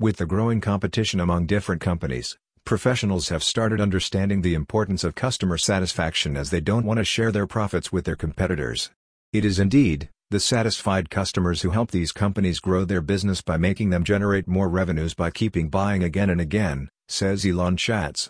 With the growing competition among different companies, professionals have started understanding the importance of customer satisfaction as they don't want to share their profits with their competitors. It is indeed, the satisfied customers who help these companies grow their business by making them generate more revenues by keeping buying again and again, says Elon Schatz.